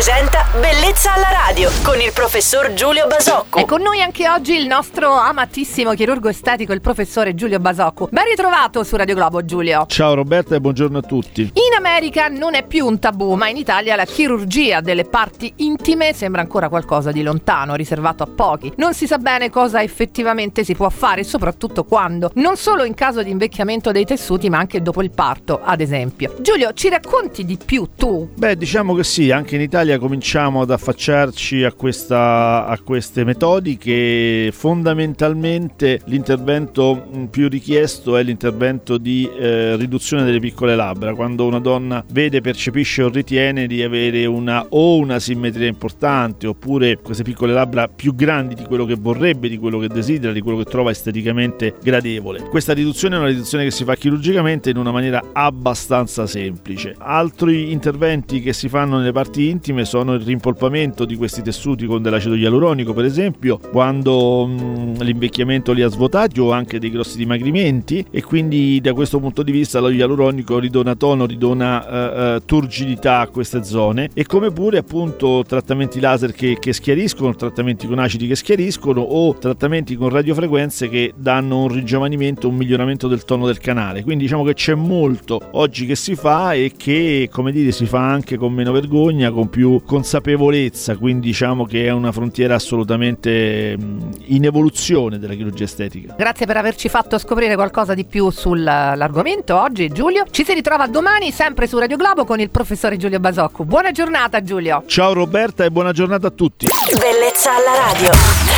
presenta Bellezza alla radio con il professor Giulio Basocco. E con noi anche oggi il nostro amatissimo chirurgo estetico, il professore Giulio Basocco. Ben ritrovato su Radio Globo, Giulio. Ciao Roberta e buongiorno a tutti. In America non è più un tabù, ma in Italia la chirurgia delle parti intime sembra ancora qualcosa di lontano, riservato a pochi. Non si sa bene cosa effettivamente si può fare, soprattutto quando, non solo in caso di invecchiamento dei tessuti, ma anche dopo il parto, ad esempio. Giulio, ci racconti di più tu? Beh, diciamo che sì, anche in Italia cominciamo ad affacciarci a, questa, a queste metodiche. Fondamentalmente l'intervento più richiesto è l'intervento di eh, riduzione delle piccole labbra, quando una donna vede, percepisce o ritiene di avere una o una simmetria importante oppure queste piccole labbra più grandi di quello che vorrebbe, di quello che desidera, di quello che trova esteticamente gradevole. Questa riduzione è una riduzione che si fa chirurgicamente in una maniera abbastanza semplice. Altri interventi che si fanno nelle parti intime sono il rimpolpamento di questi tessuti con dell'acido ialuronico, per esempio, quando mh, l'invecchiamento li ha svuotati o anche dei grossi dimagrimenti e quindi da questo punto di vista lo ialuronico ridona tono, ridona eh, eh, turgidità a queste zone e come pure appunto trattamenti laser che, che schiariscono, trattamenti con acidi che schiariscono o trattamenti con radiofrequenze che danno un rigiovanimento, un miglioramento del tono del canale. Quindi diciamo che c'è molto oggi che si fa e che come dire si fa anche con meno vergogna, con più consapevolezza, quindi diciamo che è una frontiera assolutamente in evoluzione della chirurgia estetica. Grazie per averci fatto scoprire qualcosa di più sull'argomento oggi Giulio. Ci si ritrova domani sempre su Radio Globo con il professore Giulio Basocco. Buona giornata Giulio. Ciao Roberta e buona giornata a tutti. Bellezza alla radio.